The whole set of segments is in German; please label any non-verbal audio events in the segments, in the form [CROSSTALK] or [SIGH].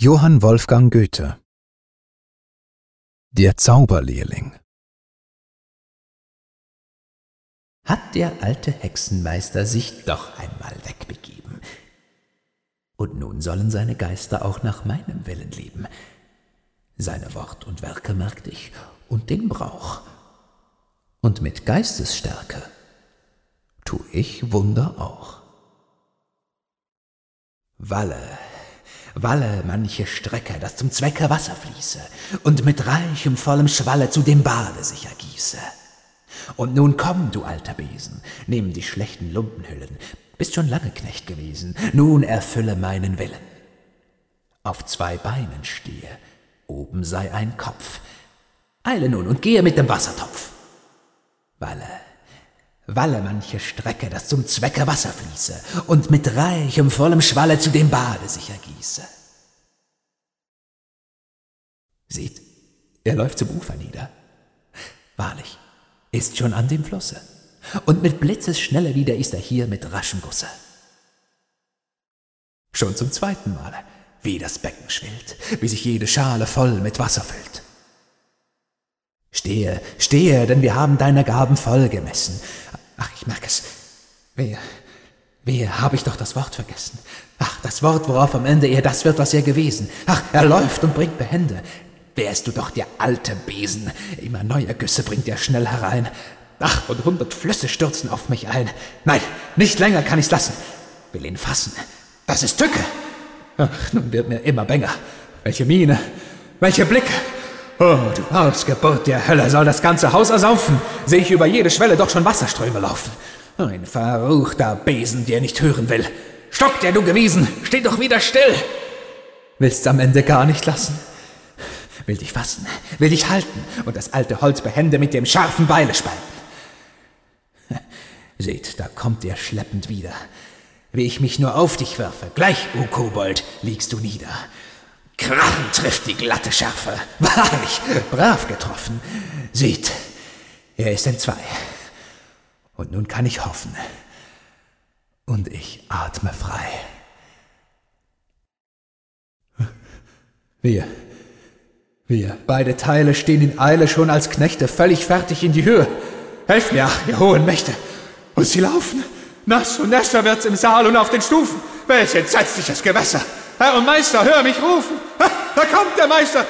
Johann Wolfgang Goethe Der Zauberlehrling Hat der alte Hexenmeister sich doch einmal wegbegeben. Und nun sollen seine Geister auch nach meinem Willen leben. Seine Wort und Werke merkt ich und den Brauch. Und mit Geistesstärke tu ich Wunder auch. Walle, Walle manche Strecke, dass zum Zwecke Wasser fließe und mit reichem, vollem Schwalle zu dem Bade sich ergieße. Und nun komm, du alter Besen, nimm die schlechten Lumpenhüllen, bist schon lange Knecht gewesen, nun erfülle meinen Willen. Auf zwei Beinen stehe, oben sei ein Kopf, eile nun und gehe mit dem Wassertopf. Walle, Walle manche Strecke, dass zum Zwecke Wasser fließe und mit reichem, vollem Schwalle zu dem Bade sich ergieße. Seht, er läuft zum Ufer nieder. Wahrlich, ist schon an dem Flusse. Und mit Blitzesschnelle wieder ist er hier mit raschem Gusse. Schon zum zweiten Male, wie das Becken schwillt, wie sich jede Schale voll mit Wasser füllt. Stehe, stehe, denn wir haben deine Gaben voll gemessen. Ach, ich merk es. Wehe, wehe, habe ich doch das Wort vergessen. Ach, das Wort, worauf am Ende er das wird, was er gewesen. Ach, er läuft und bringt Behände. Wärst du doch der alte Besen. Immer neue Güsse bringt er schnell herein. Ach, und hundert Flüsse stürzen auf mich ein. Nein, nicht länger kann ich's lassen. Will ihn fassen. Das ist Tücke. Ach, nun wird mir immer bänger. Welche Miene, welche Blicke. Oh, du Ausgeburt der Hölle, soll das ganze Haus ersaufen? Sehe ich über jede Schwelle doch schon Wasserströme laufen. Ein verruchter Besen, der nicht hören will. Stock, der du gewesen, steh doch wieder still. Willst's am Ende gar nicht lassen? Will dich fassen, will dich halten und das alte Holz behende mit dem scharfen Beile spalten. [LAUGHS] Seht, da kommt er schleppend wieder. Wie ich mich nur auf dich werfe, gleich, o Kobold, liegst du nieder. Krachen trifft die glatte Schärfe. [LAUGHS] Wahrlich, brav getroffen. Seht, er ist in zwei. Und nun kann ich hoffen. Und ich atme frei. Wir, wir, beide Teile stehen in Eile schon als Knechte, völlig fertig in die Höhe. Helft mir, ach, ihr hohen Mächte. Und sie laufen. Nass und nässer wird's im Saal und auf den Stufen. Welch entsetzliches Gewässer. Herr und Meister, hör mich rufen. Da kommt der Meister.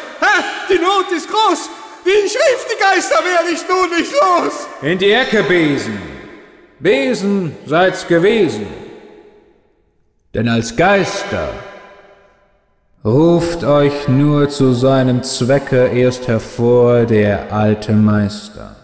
Die Not ist groß. Wie ich rief, die Geister werde ich nun nicht los. In die Ecke, Besen. Besen seid's gewesen. Denn als Geister ruft euch nur zu seinem Zwecke erst hervor der alte Meister.